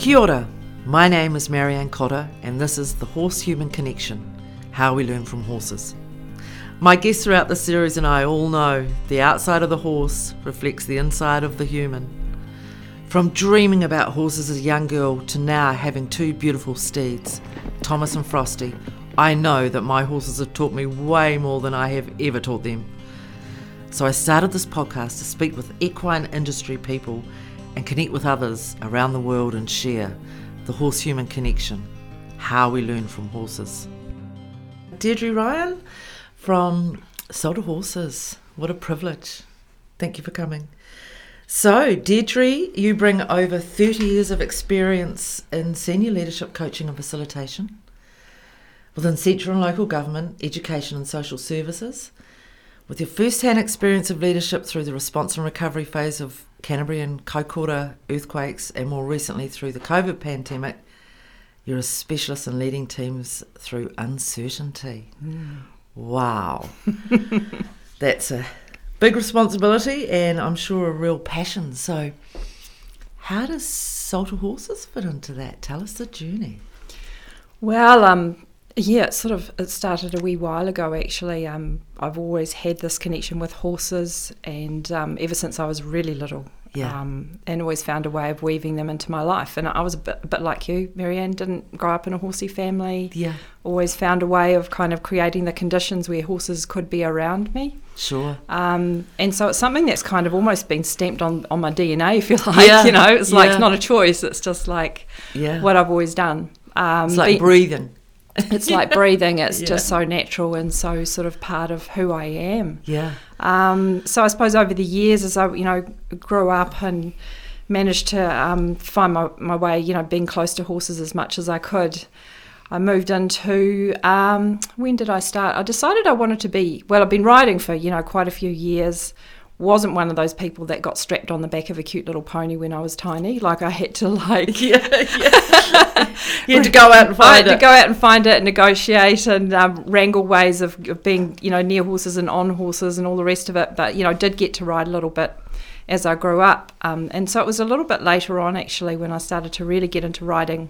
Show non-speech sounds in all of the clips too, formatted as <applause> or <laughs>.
Kia ora. My name is Marianne Cotter, and this is the Horse Human Connection How We Learn from Horses. My guests throughout the series and I all know the outside of the horse reflects the inside of the human. From dreaming about horses as a young girl to now having two beautiful steeds, Thomas and Frosty, I know that my horses have taught me way more than I have ever taught them. So I started this podcast to speak with equine industry people and connect with others around the world and share the horse human connection, how we learn from horses. Deirdre Ryan from Salta Horses. What a privilege. Thank you for coming. So, Deirdre, you bring over 30 years of experience in senior leadership coaching and facilitation within central and local government, education and social services. With your first hand experience of leadership through the response and recovery phase of Canterbury and Kaikoura earthquakes, and more recently through the COVID pandemic, you're a specialist in leading teams through uncertainty. Mm. Wow. <laughs> That's a big responsibility and I'm sure a real passion. So, how does Salta Horses fit into that? Tell us the journey. Well, um, yeah, it sort of it started a wee while ago. Actually, um, I've always had this connection with horses, and um, ever since I was really little, yeah. Um, and always found a way of weaving them into my life. And I was a bit, a bit like you, Marianne, didn't grow up in a horsey family. Yeah. Always found a way of kind of creating the conditions where horses could be around me. Sure. Um, and so it's something that's kind of almost been stamped on, on my DNA, <laughs> if you like. Yeah. You know, it's like it's not a choice. It's just like Yeah. what I've always done. Um, it's like be- breathing. <laughs> it's like <laughs> breathing. It's Yeah. just so natural and so sort of part of who I am. Yeah. Um, so I suppose over the years, as I you know grew up and managed to um, find my, my way, you know, being close to horses as much as I could, I moved into. Um, when did I start? I decided I wanted to be. Well, I've been riding for you know quite a few years. Wasn't one of those people that got strapped on the back of a cute little pony when I was tiny. Like I had to like <laughs> Yeah. yeah. <laughs> you had to <laughs> go out and find it. I had it. to go out and find it, negotiate, and um, wrangle ways of, of being, you know, near horses and on horses and all the rest of it. But you know, I did get to ride a little bit as I grew up, um, and so it was a little bit later on actually when I started to really get into riding.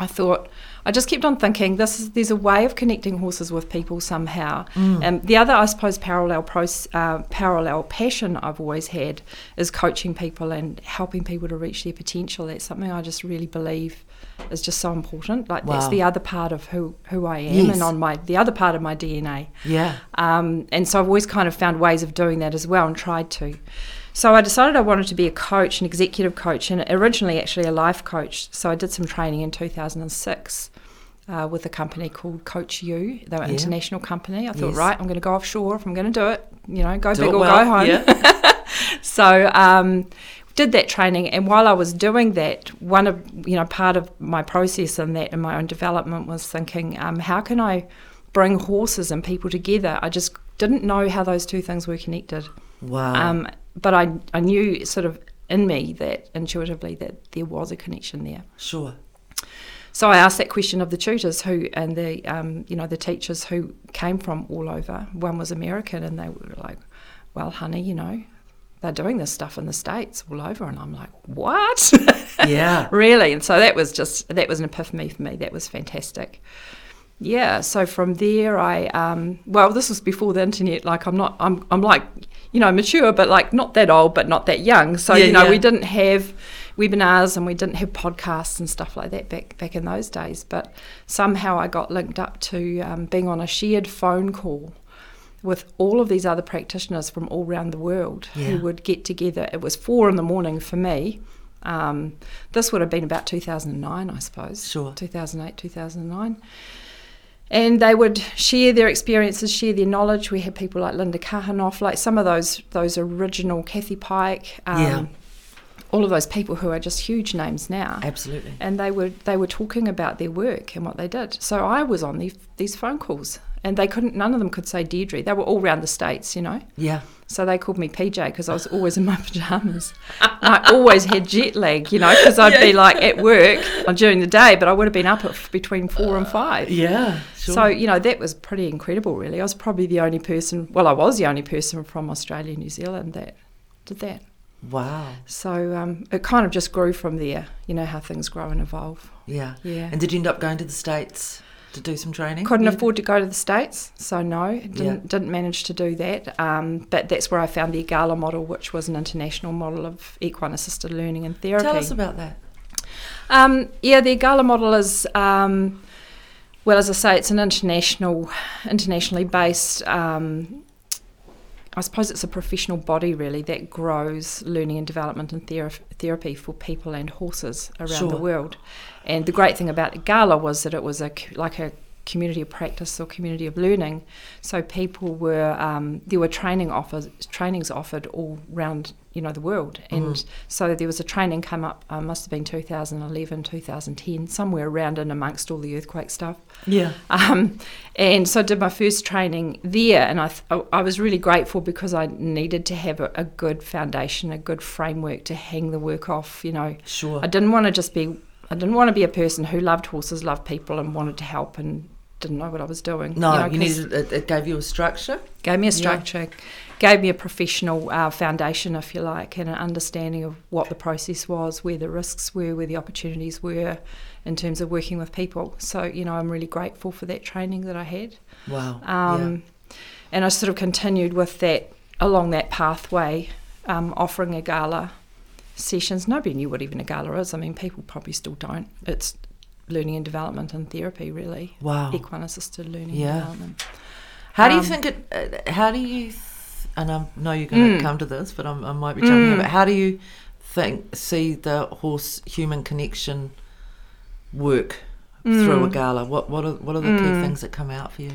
I thought I just kept on thinking this is there's a way of connecting horses with people somehow. And the other, I suppose, parallel pros, uh, parallel passion I've always had is coaching people and helping people to reach their potential. That's something I just really believe is just so important. Like that's the other part of who who I am Yes. and on my the other part of my DNA. Yeah. Um, and so I've always kind of found ways of doing that as well and tried to. So I decided I wanted to be a coach, an executive coach, and originally actually a life coach. So I did some training in 2006 uh, with a company called Coach U. They were an Yeah. international company. I thought, Yes. right, I'm going to go offshore if I'm going to do it. You know, go Do big or well. go home. Yeah. <laughs> <laughs> So um, did that training, and while I was doing that, one of you know part of my process in that in my own development was thinking, um, how can I bring horses and people together? I just didn't know how those two things were connected. Wow. Um, but I I knew sort of in me that intuitively that there was a connection there. sure. So I asked that question of the tutors who and the um, you know the teachers who came from all over. One was American, and they were like, "Well, honey, you know, they're doing this stuff in the states all over," and I'm like, "What?" Yeah. <laughs> really? And so that was just that was an epiphany for me. That was fantastic. Yeah. So from there, I um, well, this was before the internet. Like I'm not, I'm I'm like you know mature, but like not that old, but not that young. So Yeah, you know, yeah. we didn't have webinars and we didn't have podcasts and stuff like that back back in those days. But somehow I got linked up to um, being on a shared phone call with all of these other practitioners from all around the world Yeah. who would get together. It was four in the morning for me. Um, this would have been about 2009, I suppose. Sure. 2008, 2009. And they would share their experiences, share their knowledge. We had people like Linda Kohanov, like some of those those original Kathy Pike, um, Yeah. all of those people who are just huge names now Absolutely. and they were they were talking about their work and what they did. So I was on these these phone calls, and they couldn't. None of them could say Deirdre. They were all around the states, you know. Yeah. So they called me PJ because I was always in my <laughs> pajamas. I always had jet lag, you know, because I'd be like at work during the day, but I would have been up at between four and five. Yeah. Sure. So you know that was pretty incredible, really. I was probably the only person. Well, I was the only person from Australia, New Zealand that did that. Wow. So um, it kind of just grew from there. You know how things grow and evolve. Yeah. Yeah. And did you end up going to the States to do some training? Couldn't Yeah. afford to go to the States, so no, didn't, Yeah. didn't manage to do that. Um, but that's where I found the EAGALA model, which was an international model of equine assisted learning and therapy. Tell us about that. Um, yeah, the EAGALA model is, um, well, as I say, it's an international, internationally based. Um, I suppose it's a professional body really that grows learning and development and thera- therapy for people and horses around Sure. the world. And the great thing about EAGALA was that it was a like a community of practice or community of learning. So people were um, there were training offers, trainings offered all round you know the world, and Mhm. so there was a training come up. Uh, must have been 2011, 2010, somewhere around and amongst all the earthquake stuff. Yeah. Um, and so I did my first training there, and I, th- I was really grateful because I needed to have a, a good foundation, a good framework to hang the work off. You know, Sure. I didn't want to just be, I didn't want to be a person who loved horses, loved people, and wanted to help and didn't know what I was doing. no, know, you, needed it, it gave you a structure. gave me a Yeah. structure, gave me a professional uh, foundation, if you like, and an understanding of what the process was, where the risks were, where the opportunities were, in terms of working with people. So you know, I'm really grateful for that training that I had. Wow. Um, And I sort of continued with that along that pathway, um, offering EAGALA sessions. Nobody knew what even EAGALA is. I mean, people probably still don't. It's learning and development and therapy, really. Wow. Equine assisted learning Yeah. and development. How do you Um, think it? Uh, how do you? Th- and I know you're going to Mm. come to this, but I'm, I might be jumping. Mm. in, But how do you think see the horse human connection work through a Mm. gala? What what are what are the key Mm. things that come out for you?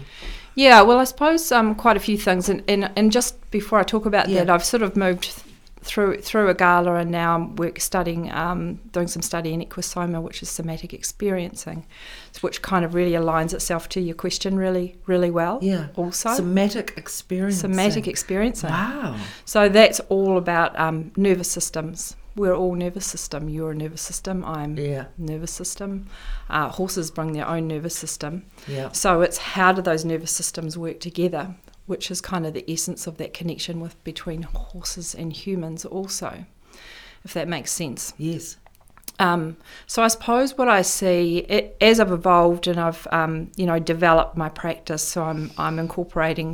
Yeah, well, I suppose um, quite a few things, and, and and just before I talk about Yeah. that, I've sort of moved through through EAGALA, and now I'm work studying, um, doing some study in Equusoma, which is somatic experiencing, which kind of really aligns itself to your question really, really well. Yeah. Also, Somatic experience. somatic experiencing. Wow. So that's all about um, nervous systems. We're all nervous system. You're a nervous system. I'm Yeah. nervous system. Uh, horses bring their own nervous system. Yeah. So it's how do those nervous systems work together, which is kind of the essence of that connection with between horses and humans also, if that makes sense. Yes. Um, so I suppose what I see it, as I've evolved and I've um, you know developed my practice, so I'm I'm incorporating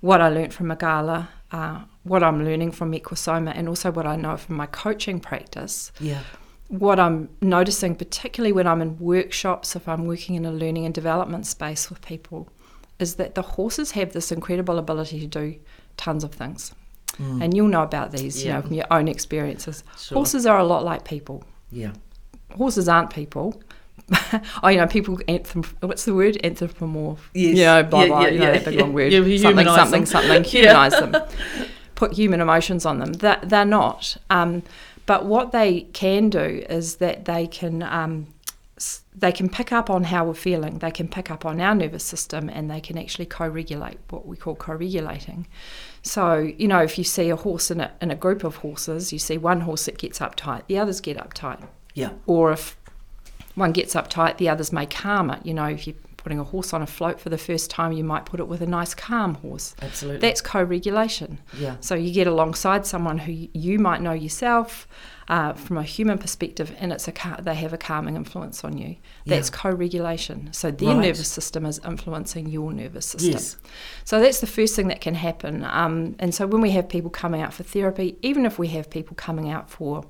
what I learnt from EAGALA, uh, what I'm learning from Equusoma, and also what I know from my coaching practice Yeah. what I'm noticing, particularly when I'm in workshops, if I'm working in a learning and development space with people, is that the horses have this incredible ability to do tons of things. Mm. And you'll know about these, you know, from your own experiences. Sure. Horses are a lot like people. Yeah. Horses aren't people. <laughs> oh, you know, people, anthrop- what's the word? Anthropomorph. Yes. You know, blah, Yeah, blah, yeah, you know, yeah, that big yeah. long word. <laughs> You something, something, <laughs> something, humanise them. Put human emotions on them. That They're not. Um, but what they can do is that they can um, they can pick up on how we're feeling. They can pick up on our nervous system, and they can actually co-regulate what we call co-regulating. So you know, if you see a horse in a in a group of horses, you see one horse that gets uptight, the others get uptight. Yeah. Or if one gets uptight, the others may calm it. You know, if you're putting a horse on a float for the first time, you might put it with a nice calm horse. Absolutely. That's co-regulation. yeah. So you get alongside someone who you might know yourself uh, from a human perspective, and it's a cal- they have a calming influence on you. That's Yeah. co-regulation. So their Right. nervous system is influencing your nervous system. Yes. So that's the first thing that can happen. Um, and so when we have people coming out for therapy, even if we have people coming out for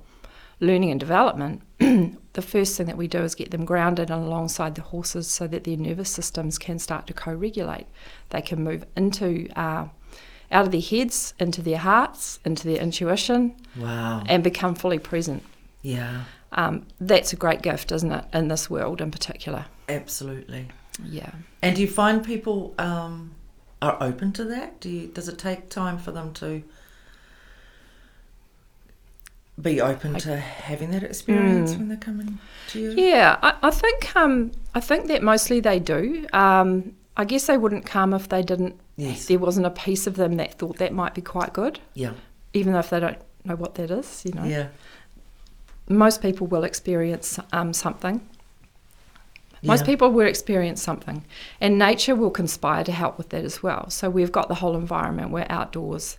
learning and development, <clears throat> the first thing that we do is get them grounded and alongside the horses so that their nervous systems can start to co-regulate. They can move into uh, out of their heads into their hearts, into their intuition, Wow. and become fully present. yeah. Um, that's a great gift, isn't it, in this world in particular? Absolutely. Yeah. And do you find people um, are open to that? Do you, does it take time for them to be open I- to having that experience Mm. when they're coming to you? Yeah, I, I think um, I think that mostly they do. Um, I guess they wouldn't come if they didn't. Yes. There wasn't a piece of them that thought that might be quite good, Yeah. even though if they don't know what that is. You know, Yeah. most people will experience um, something. Most people will experience something, and nature will conspire to help with that as well. So we've got the whole environment. We're outdoors.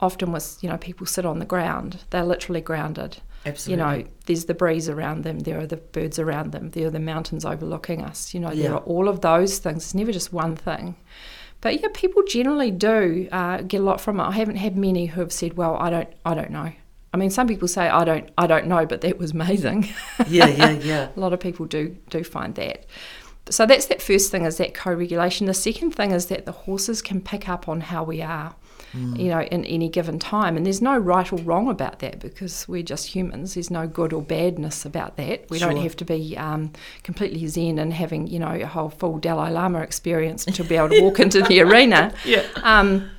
Often with you know people sit on the ground, they're literally grounded. Absolutely. You know, there's the breeze around them, there are the birds around them, there are the mountains overlooking us. You know, Yeah. there are all of those things. It's never just one thing. But yeah, people generally do uh, get a lot from it. I haven't had many who have said, "Well, I don't, I don't know." I mean, some people say, "I don't, I don't know," but that was amazing. <laughs> yeah, yeah, yeah. a lot of people do do find that. So that's that first thing is that co-regulation. The second thing is that the horses can pick up on how we are, Mm. you know, in any given time, and there's no right or wrong about that because we're just humans. There's no good or badness about that. We don't have to be um, completely zen and having you know a whole full Dalai Lama experience to be able to walk into the <laughs> arena. Yeah. Um,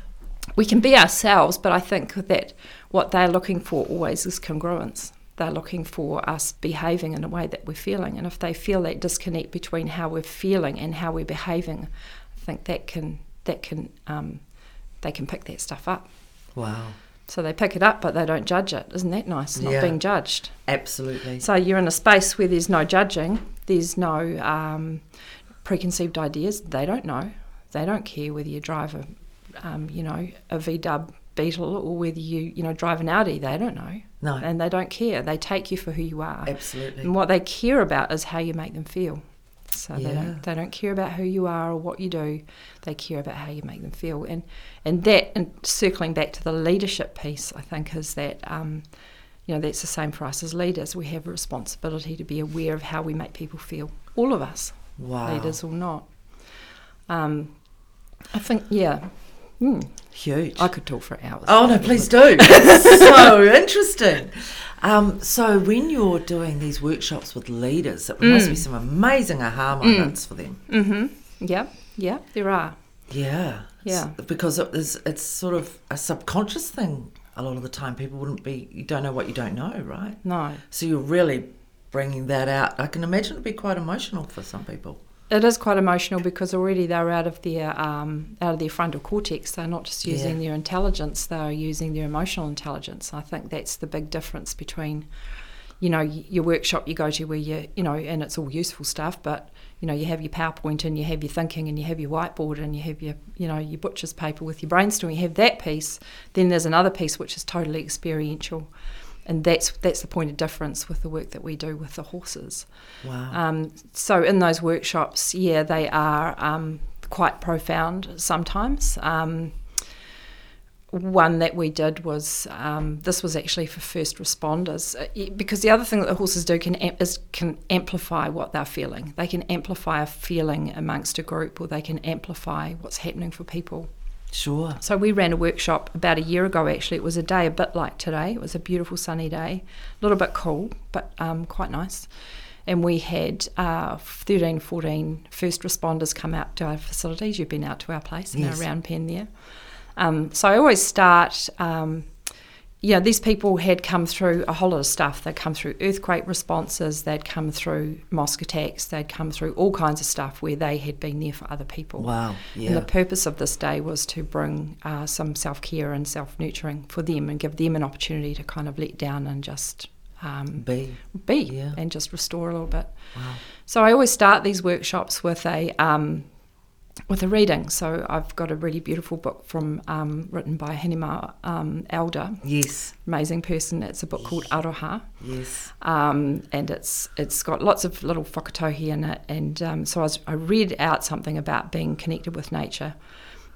we can be ourselves, but I think that what they're looking for always is congruence. They're looking for us behaving in a way that we're feeling, and if they feel that disconnect between how we're feeling and how we're behaving, I think that can that can um, they can pick that stuff up. Wow. So they pick it up, but they don't judge it. Isn't that nice? Not Yeah. being judged. Absolutely. So you're in a space where there's no judging, there's no um, preconceived ideas. They don't know. They don't care whether you drive a, um, you know, a V Dub Beetle or whether you, you know, drive an Audi. They don't know, No. and they don't care. They take you for who you are, Absolutely. and what they care about is how you make them feel. So they don't they don't care about who you are or what you do. They care about how you make them feel. And and that and circling back to the leadership piece, I think is that um, you know that's the same for us as leaders. We have a responsibility to be aware of how we make people feel. All of us, Wow. leaders or not. Um, I think yeah. Hmm. Huge. I could talk for hours. Oh no, please do. <laughs> so interesting. Um, so when you're doing these workshops with leaders, it must Mm. be some amazing aha moments for them. Mm-hmm. Yeah, yeah, there are. Yeah. Yeah. S- Because it is, it's sort of a subconscious thing. A lot of the time, people wouldn't be. You don't know what you don't know, right? No, So you're really bringing that out. I can imagine it'd be quite emotional for some people. It is quite emotional because already they're out of their um, out of their frontal cortex. They're not just using Yeah. their intelligence; they're using their emotional intelligence. I think that's the big difference between, you know, your workshop you go to where you, you know, and it's all useful stuff, but you know, you have your PowerPoint and you have your thinking and you have your whiteboard and you have your, you know, your butcher's paper with your brainstorming. You have that piece. Then there's another piece which is totally experiential, and that's that's the point of difference with the work that we do with the horses. Wow. Um, so in those workshops, yeah, they are um, quite profound sometimes. Um, one that we did was um, this was actually for first responders uh, because the other thing that the horses do can am- is can amplify what they're feeling. They can amplify a feeling amongst a group, or they can amplify what's happening for people. Sure. So we ran a workshop about a year ago. Actually, it was a day a bit like today. It was a beautiful sunny day, a little bit cool, but um, quite nice. And we had uh, 13, 14 first responders come out to our facilities. You've been out to our place in Yes. our round pen there. Um, so I always start. Um, you know, these people had come through a whole lot of stuff. They'd come through earthquake responses, they'd come through mosque attacks, they'd come through all kinds of stuff where they had been there for other people. Wow. Yeah. And the purpose of this day was to bring uh, some self care and self nurturing for them and give them an opportunity to kind of let down and just um, B. be Yeah. and just restore a little bit. Wow. So I always start these workshops with a um, with a reading. So I've got a really beautiful book from um, written by Hinemoa um, Elder, Yes. amazing person. It's a book called Aroha Yes. um, and it's it's got lots of little whakataukī in it. And um, so I, was, I read out something about being connected with nature.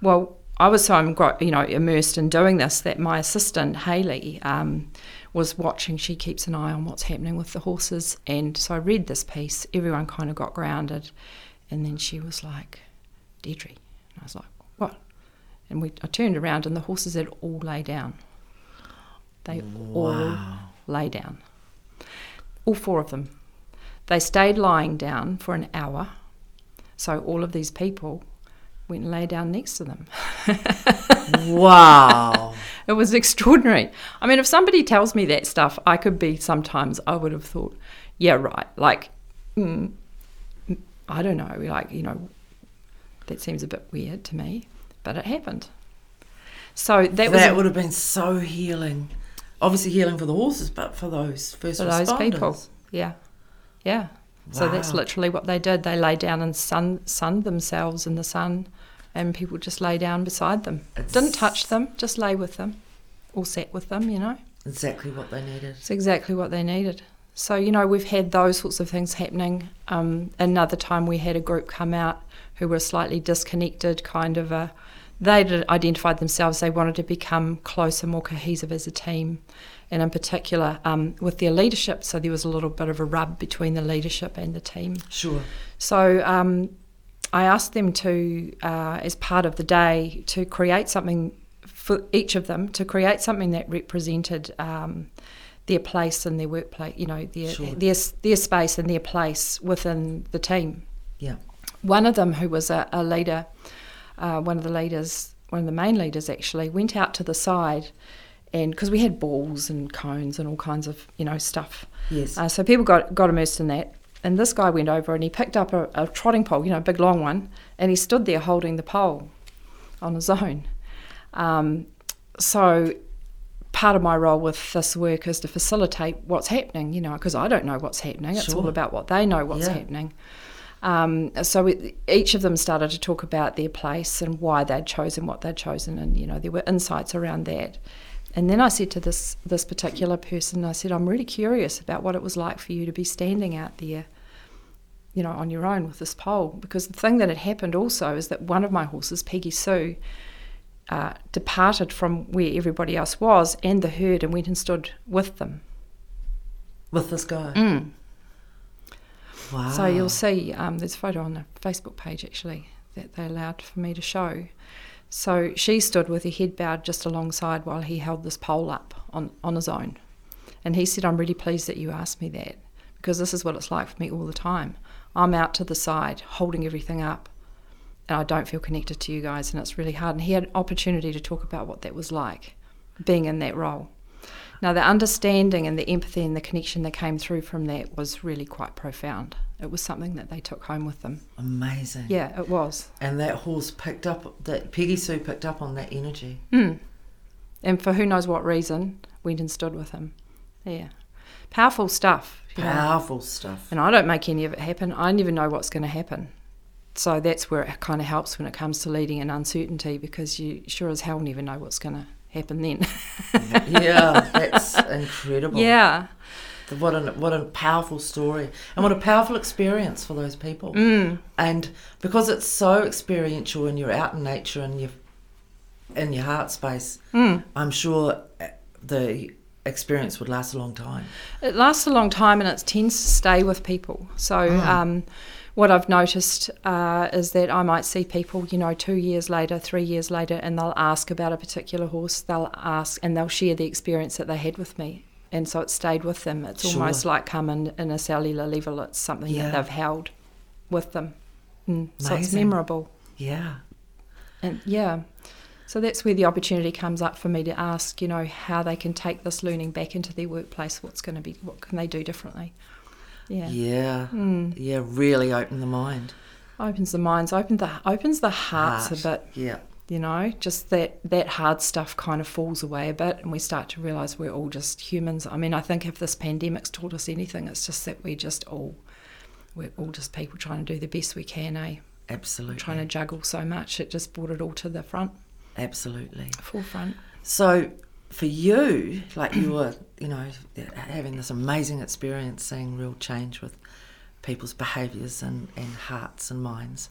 Well, I was so you know immersed in doing this that my assistant Haley um, was watching. She keeps an eye on what's happening with the horses, and so I read this piece. Everyone kind of got grounded, and then she was like, "Deirdre," and I was like, "What?" And we I turned around, and the horses had all lay down. They all lay down. All four of them. They stayed lying down for an hour. So all of these people went and lay down next to them. <laughs> wow. It was extraordinary. I mean, if somebody tells me that stuff, I could be sometimes, I would have thought, yeah, right. Like, mm, mm, I don't know. Like, you know, that seems a bit weird to me, but it happened. So that, That, a- would have been so healing. Obviously healing for the horses, but for those first for those people. Yeah, yeah. So that's literally what they did. They lay down and sun sunned themselves in the sun, and people just lay down beside them. It's- Didn't touch them, just lay with them. or sat with them, you know. Exactly what they needed. It's exactly what they needed. So, you know, we've had those sorts of things happening. Um, another time we had a group come out who were slightly disconnected, kind of a, they'd identified themselves, they wanted to become closer, more cohesive as a team, and in particular um, with their leadership. So there was a little bit of a rub between the leadership and the team. Sure. So um, I asked them to, uh, as part of the day, to create something for each of them, to create something that represented. Their place in their workplace, you know, their, Sure. their their space and their place within the team. Yeah. One of them, who was a, a leader, uh, one of the leaders, one of the main leaders actually, went out to the side, and because we had balls and cones and all kinds of you know stuff, Yes. uh, so people got got immersed in that. And this guy went over and he picked up a, a trotting pole, you know, a big long one, and he stood there holding the pole on his own. Um, so part of my role with this work is to facilitate what's happening, you know, because I don't know what's happening. It's all about what they know what's Yeah. happening. Um, so we, each of them started to talk about their place and why they'd chosen what they'd chosen, and you know there were insights around that. And then I said to this this particular person, I said, I'm really curious about what it was like for you to be standing out there, you know, on your own with this pole, because the thing that had happened also is that one of my horses, Peggy Sue, uh, departed from where everybody else was and the herd and went and stood with them. With this guy. Mm. Wow. So you'll see um, there's a photo on the Facebook page actually that they allowed for me to show. So she stood with her head bowed just alongside while he held this pole up on, on his own. And he said, I'm really pleased that you asked me that because this is what it's like for me all the time. I'm out to the side holding everything up and I don't feel connected to you guys and it's really hard. And he had opportunity to talk about what that was like, being in that role. Now, the understanding and the empathy and the connection that came through from that was really quite profound. It was something that they took home with them. Amazing. Yeah, it was. And that horse picked up, that Peggy Sue picked up on that energy. Mm. And for who knows what reason, went and stood with him. Yeah. Powerful stuff. you know. Powerful stuff. And I don't make any of it happen. I never know what's going to happen. So that's where it kind of helps when it comes to leading in uncertainty because you sure as hell never know what's going to happen then. <laughs> yeah, that's incredible. yeah. What a what a powerful story, and what a powerful experience for those people. Mm. And because it's so experiential, and you're out in nature, and you're in your heart space, Mm. I'm sure uh, the experience would last a long time. It lasts a long time and it tends to stay with people. So, Mm. um, what I've noticed uh, is that I might see people, you know, two years later, three years later, and they'll ask about a particular horse. They'll ask and they'll share the experience that they had with me. And so it stayed with them. It's Sure. almost like coming in, a cellular level. It's something Yeah. that they've held with them. Mm. So it's memorable. Yeah, And yeah. So that's where the opportunity comes up for me to ask, you know, how they can take this learning back into their workplace. What's going to be, what can they do differently? Yeah. yeah, Mm. yeah. Really open the mind. Opens the minds, opens the opens the hearts Heart. a bit. Yeah, You know, just that that hard stuff kind of falls away a bit, and we start to realise we're all just humans. I mean, I think if this pandemic's taught us anything, it's just that we just all we're all just people trying to do the best we can, eh? absolutely. Trying to juggle so much, it just brought it all to the front, absolutely. forefront. So for you, like you were, you know, having this amazing experience, seeing real change with people's behaviours and, and hearts and minds.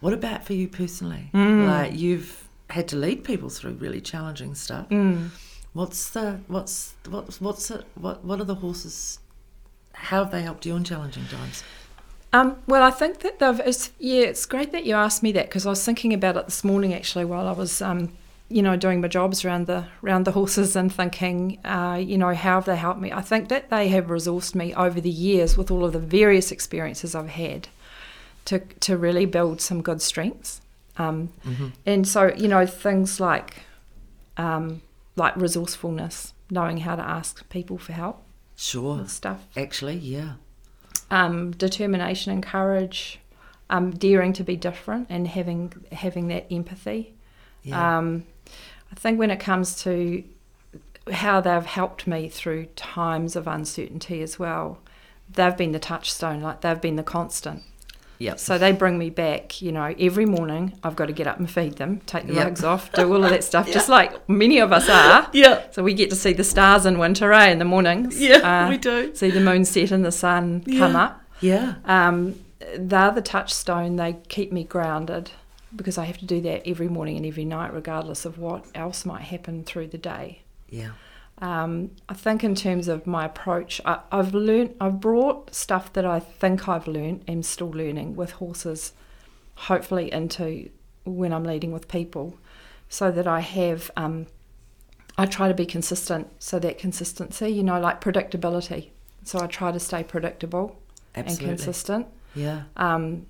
What about for you personally? Mm. Like you've had to lead people through really challenging stuff. Mm. What's the what's what's what's it what what are the horses? How have they helped you in challenging times? Um, well, I think that they've. It's, yeah, it's great that you asked me that because I was thinking about it this morning actually while I was, um, you know, doing my jobs around the around the horses and thinking, uh, you know, how have they helped me? I think that they have resourced me over the years with all of the various experiences I've had to to really build some good strengths. Um, Mm-hmm. and so, you know, things like um, like resourcefulness, knowing how to ask people for help Sure. stuff Actually, yeah. um, determination and courage, um, daring to be different, and having having that empathy. Yeah. Um, I think when it comes to how they've helped me through times of uncertainty as well, they've been the touchstone, like they've been the constant. Yep. So they bring me back, you know, every morning. I've got to get up and feed them, take the Yep. rugs off, do all of that stuff, <laughs> just like many of us are. Yeah. So we get to see the stars in winter, eh, in the mornings. Yeah, Uh, we do. See the moon set and the sun come up. Yeah. Um, they're the touchstone. They keep me grounded because I have to do that every morning and every night, regardless of what else might happen through the day. Yeah. Um, I think in terms of my approach, I, I've learned, I've brought stuff that I think I've learned and still learning with horses, hopefully into when I'm leading with people, so that I have, um, I try to be consistent. So that consistency, you know, like predictability. So I try to stay predictable Absolutely. and consistent. Yeah. Um,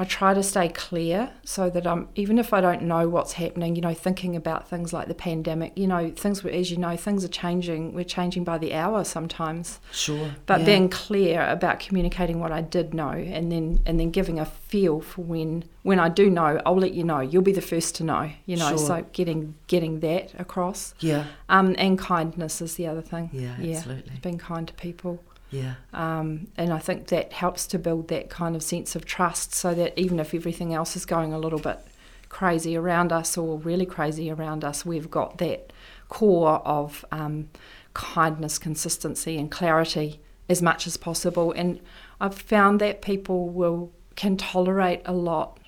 I try to stay clear so that I'm, even if I don't know what's happening, you know, thinking about things like the pandemic, you know, things, were- as you know, things are changing. We're changing by the hour sometimes. Sure. But yeah. being clear about communicating what I did know and then and then giving a feel for when when I do know, I'll let you know. You'll be the first to know, you know. Sure. So getting getting that across. Yeah. Um, and kindness is the other thing. Yeah, yeah. absolutely. Being kind to people. Yeah. Um, and I think that helps to build that kind of sense of trust so that even if everything else is going a little bit crazy around us or really crazy around us, we've got that core of um, kindness, consistency, and clarity as much as possible. And I've found that people will can tolerate a lot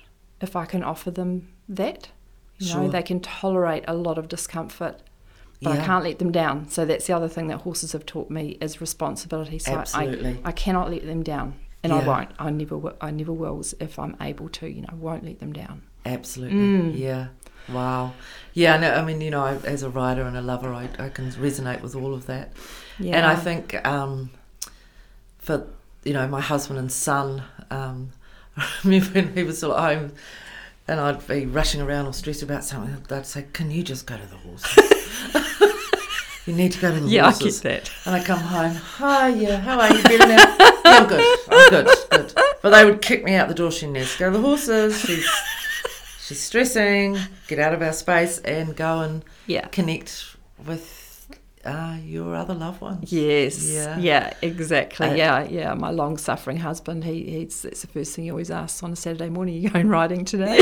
if I can offer them that. You know, Sure. they can tolerate a lot of discomfort but I can't let them down. So that's the other thing that horses have taught me is responsibility. So Absolutely. I, I cannot let them down, and I won't. I never, will, I never will if I'm able to. You know, won't let them down. Absolutely. Mm. Yeah. Wow. Yeah, no, I mean, you know, I, as a rider and a lover, I, I can resonate with all of that. Yeah. And I think um, for, you know, my husband and son, um, <laughs> I remember when he was still at home and I'd be rushing around or stressed about something, they'd say, Can you just go to the horses? <laughs> you need to go to the yeah, I horses. get that. And I come home, hi, yeah, how are you? Better now? yeah, I'm good, I'm good, good. But they would kick me out the door, Shinez. Go to the horses, she's, she's stressing, get out of our space and go and Yeah. connect with uh, your other loved ones. Yes. Yeah. Yeah. Exactly. Uh, yeah. Yeah. My long-suffering husband. He. He's. That's the first thing he always asks on a Saturday morning. You going riding today?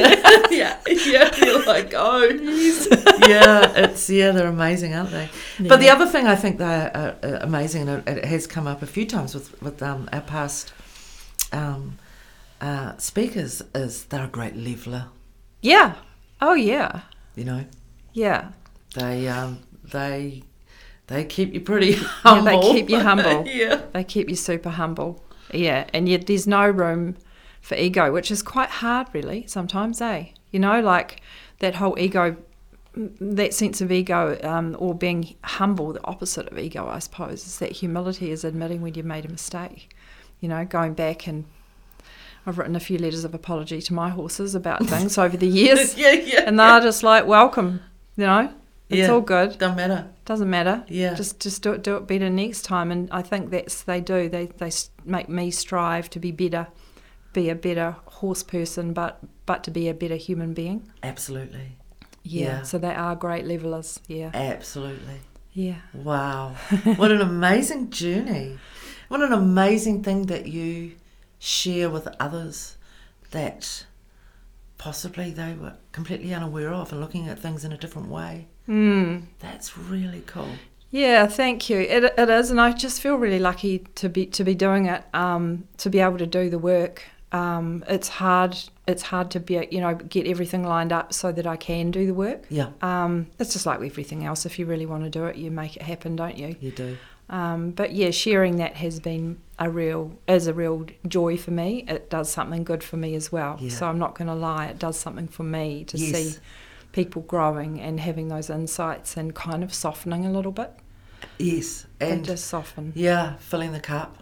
yeah, <laughs> <laughs> yeah, you're like, oh, <laughs> yeah, it's yeah, they're amazing, aren't they? But the other thing I think they're uh, uh, amazing, and it, it has come up a few times with with um, our past um, uh, speakers, is they're a great leveler. Yeah. Oh yeah. You know, Yeah. they um, they they keep you pretty <laughs> Yeah, humble. they keep you humble. <laughs> yeah, They keep you super humble. Yeah, and yet there's no room for ego, which is quite hard, really, sometimes, eh? You know, like that whole ego, that sense of ego, um, or being humble, the opposite of ego, I suppose, is that humility is admitting when you've made a mistake. You know, going back and I've written a few letters of apology to my horses about <laughs> things over the years, yeah, yeah. and they're just like, welcome, you know, it's Yeah. all good. Doesn't matter. Doesn't matter. Yeah. Just just do it do it better next time. And I think that's they do. They they make me strive to be better, be a better horse person, but but to be a better human being. Absolutely, Yeah. Yeah. So they are great levelers. Yeah. absolutely. Yeah. Wow. <laughs> what an amazing journey. What an amazing thing that you share with others that possibly they were completely unaware of and looking at things in a different way. Mm. That's really cool. Yeah, thank you. It, it is, and I just feel really lucky to be to be doing it. Um, to be able to do the work. Um, it's hard. It's hard to be, you know, get everything lined up so that I can do the work. Yeah, Um, it's just like everything else. If you really want to do it, you make it happen, don't you? you do. Um, but yeah, sharing that has been a real is a real joy for me. It does something good for me as well. Yeah. So I'm not going to lie. It does something for me to Yes. see people growing and having those insights and kind of softening a little bit Yes, and, and just soften. yeah, filling the cup.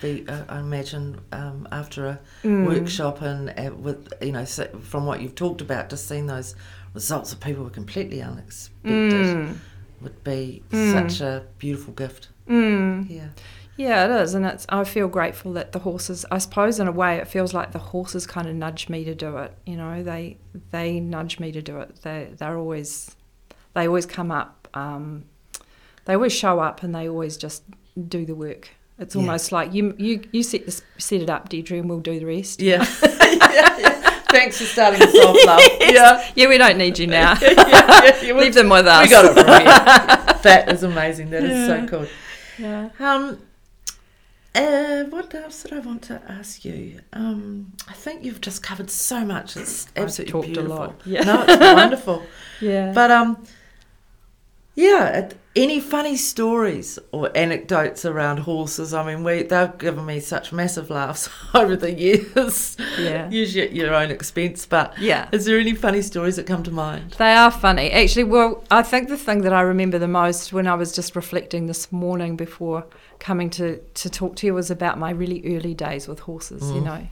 Be, uh, I imagine um, after a Mm. workshop and uh, with you know from what you've talked about, just seeing those results of people were completely unexpected Mm. would be Mm. such a beautiful gift. Mm. Yeah. Yeah, it is, and it's. I feel grateful that the horses. I suppose in a way, it feels like the horses kind of nudge me to do it. You know, they they nudge me to do it. They they're always, they always come up. Um, they always show up, and they always just do the work. It's Yeah. almost like you you you set this, set it up, Deirdre, and we'll do the rest. Yeah. <laughs> <laughs> yeah, yeah. Thanks for starting us off, love. <laughs> Yeah. Yeah, we don't need you now. yeah, yeah, yeah. Leave them with us. We got it from here. That is amazing. That is so cool. Yeah. Um, uh, what else did I want to ask you? Um, I think you've just covered so much. It's I've absolutely talked a lot. Yeah. No, it's <laughs> wonderful. Yeah. But um, yeah. Any funny stories or anecdotes around horses? I mean, we they've given me such massive laughs <laughs> over the years. Yeah. Usually at your own expense, but yeah. is there any funny stories that come to mind? They are funny. Actually, well, I think the thing that I remember the most when I was just reflecting this morning before coming to, to talk to you was about my really early days with horses, you Mm. know.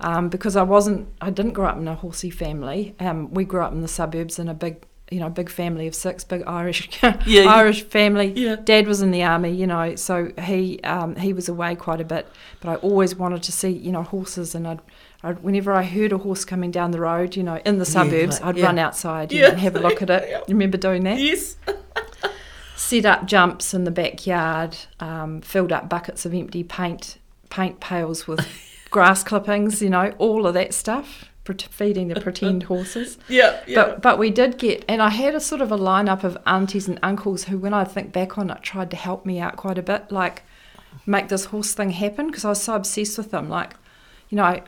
Um, because I wasn't, I didn't grow up in a horsey family. Um, we grew up in the suburbs in a big, you know, big family of six, big Irish, <laughs> you- Irish family. Yeah. Dad was in the army, you know, so he um, he was away quite a bit. But I always wanted to see, you know, horses, and I'd, I'd whenever I heard a horse coming down the road, you know, in the Yeah, suburbs, like- I'd yeah. run outside Yeah. know, and have a look at it. <laughs> Yeah. You remember doing that? Yes. <laughs> Set up jumps in the backyard, um, filled up buckets of empty paint paint pails with grass clippings, you know, all of that stuff. Feeding the pretend <laughs> horses. Yeah. Yeah. But but we did get, and I had a sort of a lineup of aunties and uncles who, when I think back on it, tried to help me out quite a bit, like make this horse thing happen because I was so obsessed with them. Like, you know, I,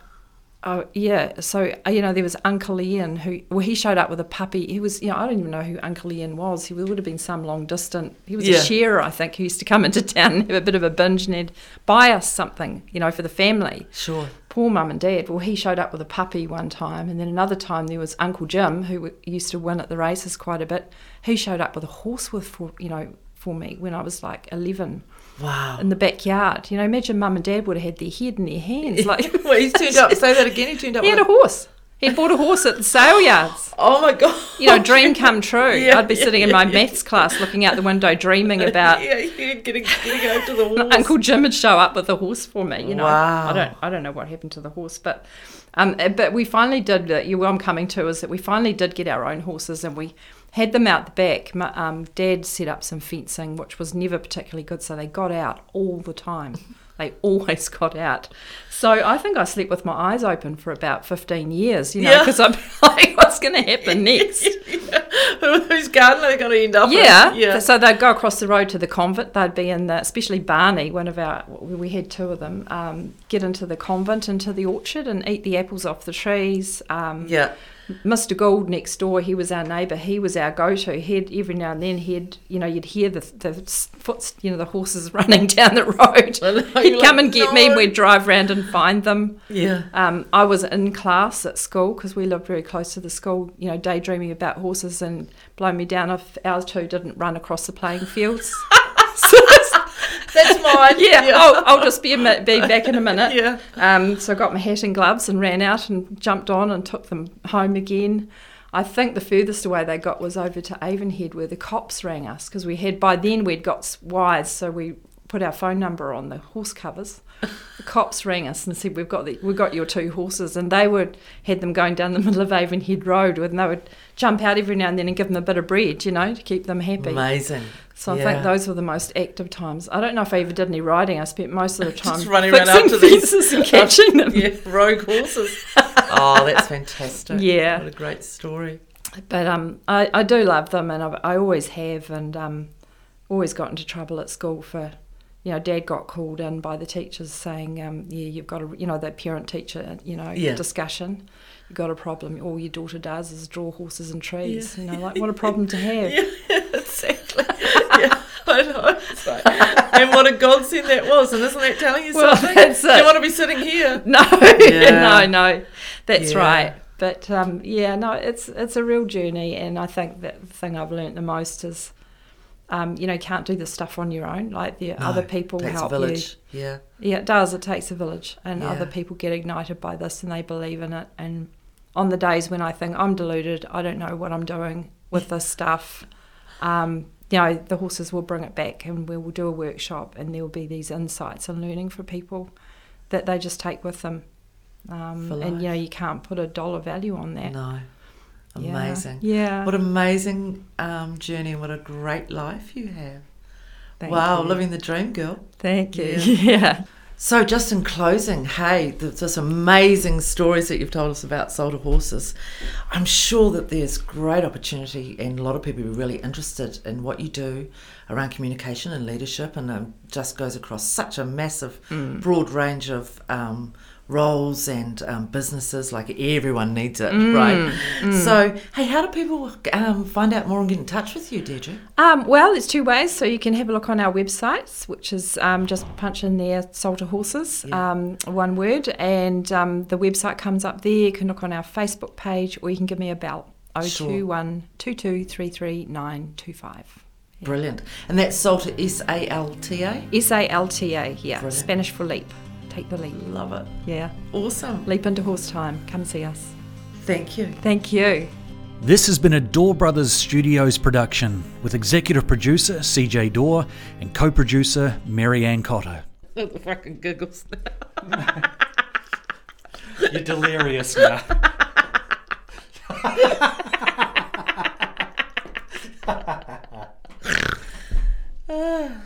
oh yeah. So uh, you know, there was Uncle Ian who, well, he showed up with a puppy. He was, you know, I don't even know who Uncle Ian was. He would have been some long distant. He was Yeah. a shearer, I think, who used to come <laughs> into town and have a bit of a binge and he'd buy us something, you know, for the family sure. Poor mum and dad. Well, he showed up with a puppy one time, and then another time there was Uncle Jim, who used to win at the races quite a bit. He showed up with a horse with for you know for me when I was like eleven Wow. in the backyard. You know, imagine mum and dad would have had their head in their hands. <laughs> Like Well, he's turned up. Say that again. He turned up. he had a horse. He bought a horse at the sale yards. oh my god. You know, dream come true. <laughs> Yeah, I'd be yeah, sitting in my yeah. maths class, looking out the window, dreaming <laughs> about yeah, yeah, getting getting over to the <laughs> horse. Uncle Jim would show up with a horse for me. You know, Wow. I don't, I don't know what happened to the horse, but, um, uh, but we finally did. Uh, you, what I'm coming to is that we finally did get our own horses, and we had them out the back. My, um, Dad set up some fencing, which was never particularly good, so they got out all the time. They <laughs> always got out. So I think I slept with my eyes open for about 15 years, you know, Yeah. because I'm <laughs> like, what's going to happen next? <laughs> Whose garden are they going to end up Yeah. in? Yeah. So they'd go across the road to the convent. They'd be in the, especially Barney, one of our, we had two of them, um, get into the convent, into the orchard and eat the apples off the trees. Um, Yeah. Mr. Gould next door, he was our neighbour. He was our go-to. He'd every now and then he'd, you know, you'd hear the the foot, you know, the horses <laughs> running down the road. Know, He'd come like, and get me. "No." and We'd drive round and find them. Yeah. Um, I was in class at school because we lived very close to the school, you know, daydreaming about horses and blow me down if our two didn't run across the playing fields. <laughs> That's mine. <laughs> yeah, I'll, I'll just be, mi- be back in a minute. <laughs> Yeah. Um, so I got my hat and gloves and ran out and jumped on and took them home again. I think the furthest away they got was over to Avonhead where the cops rang us because we had by then we'd got wires, so we put our phone number on the horse covers. The <laughs> cops rang us and said we've got the, we've got your two horses, and they would had them going down the middle of Avonhead Road, and they would jump out every now and then and give them a bit of bread, you know, to keep them happy. Amazing. So I think those were the most active times. I don't know if I ever did any riding. I spent most of the <laughs> time Just running around fixing after these- fences and <laughs> catching them. Yeah. Rogue horses. <laughs> oh, that's fantastic. Yeah. What a great story. But um, I, I do love them, and I, I always have, and um, always got into trouble at school for, you know, Dad got called in by the teachers saying, um, yeah, you've got a, you know, that parent-teacher, you know, Yeah. discussion. You've got a problem. All your daughter does is draw horses and trees. Yeah. You know, like what a problem to <laughs> have. Yeah, <laughs> exactly. <laughs> yeah, I know. Like- and what a godsend that was, and isn't that telling you Well, something? that's Do you want to be sitting here? No, Yeah. no, no, that's Yeah. right. But um, yeah, no, it's it's a real journey, and I think that the thing I've learnt the most is, um, you know, you can't do this stuff on your own. Like the No, other people takes help a village. Yeah. Yeah, it does. It takes a village, and Yeah. other people get ignited by this, and they believe in it. And on the days when I think I'm deluded, I don't know what I'm doing with this stuff. Um, you know, the horses will bring it back, and we will do a workshop, and there will be these insights and learning for people that they just take with them. Um, and you know, you can't put a dollar value on that. No. Yeah. Amazing. Yeah. What an amazing um, journey and what a great life you have. Thank wow, you. living the dream, girl. Thank you. Yeah. <laughs> Yeah. So, just in closing, hey, there's just amazing stories that you've told us about Salta horses. I'm sure that there's great opportunity, and a lot of people are really interested in what you do around communication and leadership, and um, just goes across such a massive, broad range of um, roles and um, businesses. Like everyone needs it, right? So, hey, how do people um, find out more and get in touch with you, Deirdre? Um, well, it's two ways. So you can have a look on our websites, which is um, just punch in there Salta Horses, Yeah. um, one word, and um, the website comes up there. You can look on our Facebook page, or you can give me a bell. Sure. 021 2233 Brilliant. And that's Salta, S A L T A? S A L T A, yeah. Brilliant. Spanish for leap take the leap. Love it. Yeah. Awesome. Leap into horse time. Come see us. Thank you. Thank you. This has been a Door Brothers Studios production with executive producer CJ Door and co producer Marianne Cotter. <laughs> The fucking giggles. <laughs> You're delirious now. Ah. <laughs> <sighs>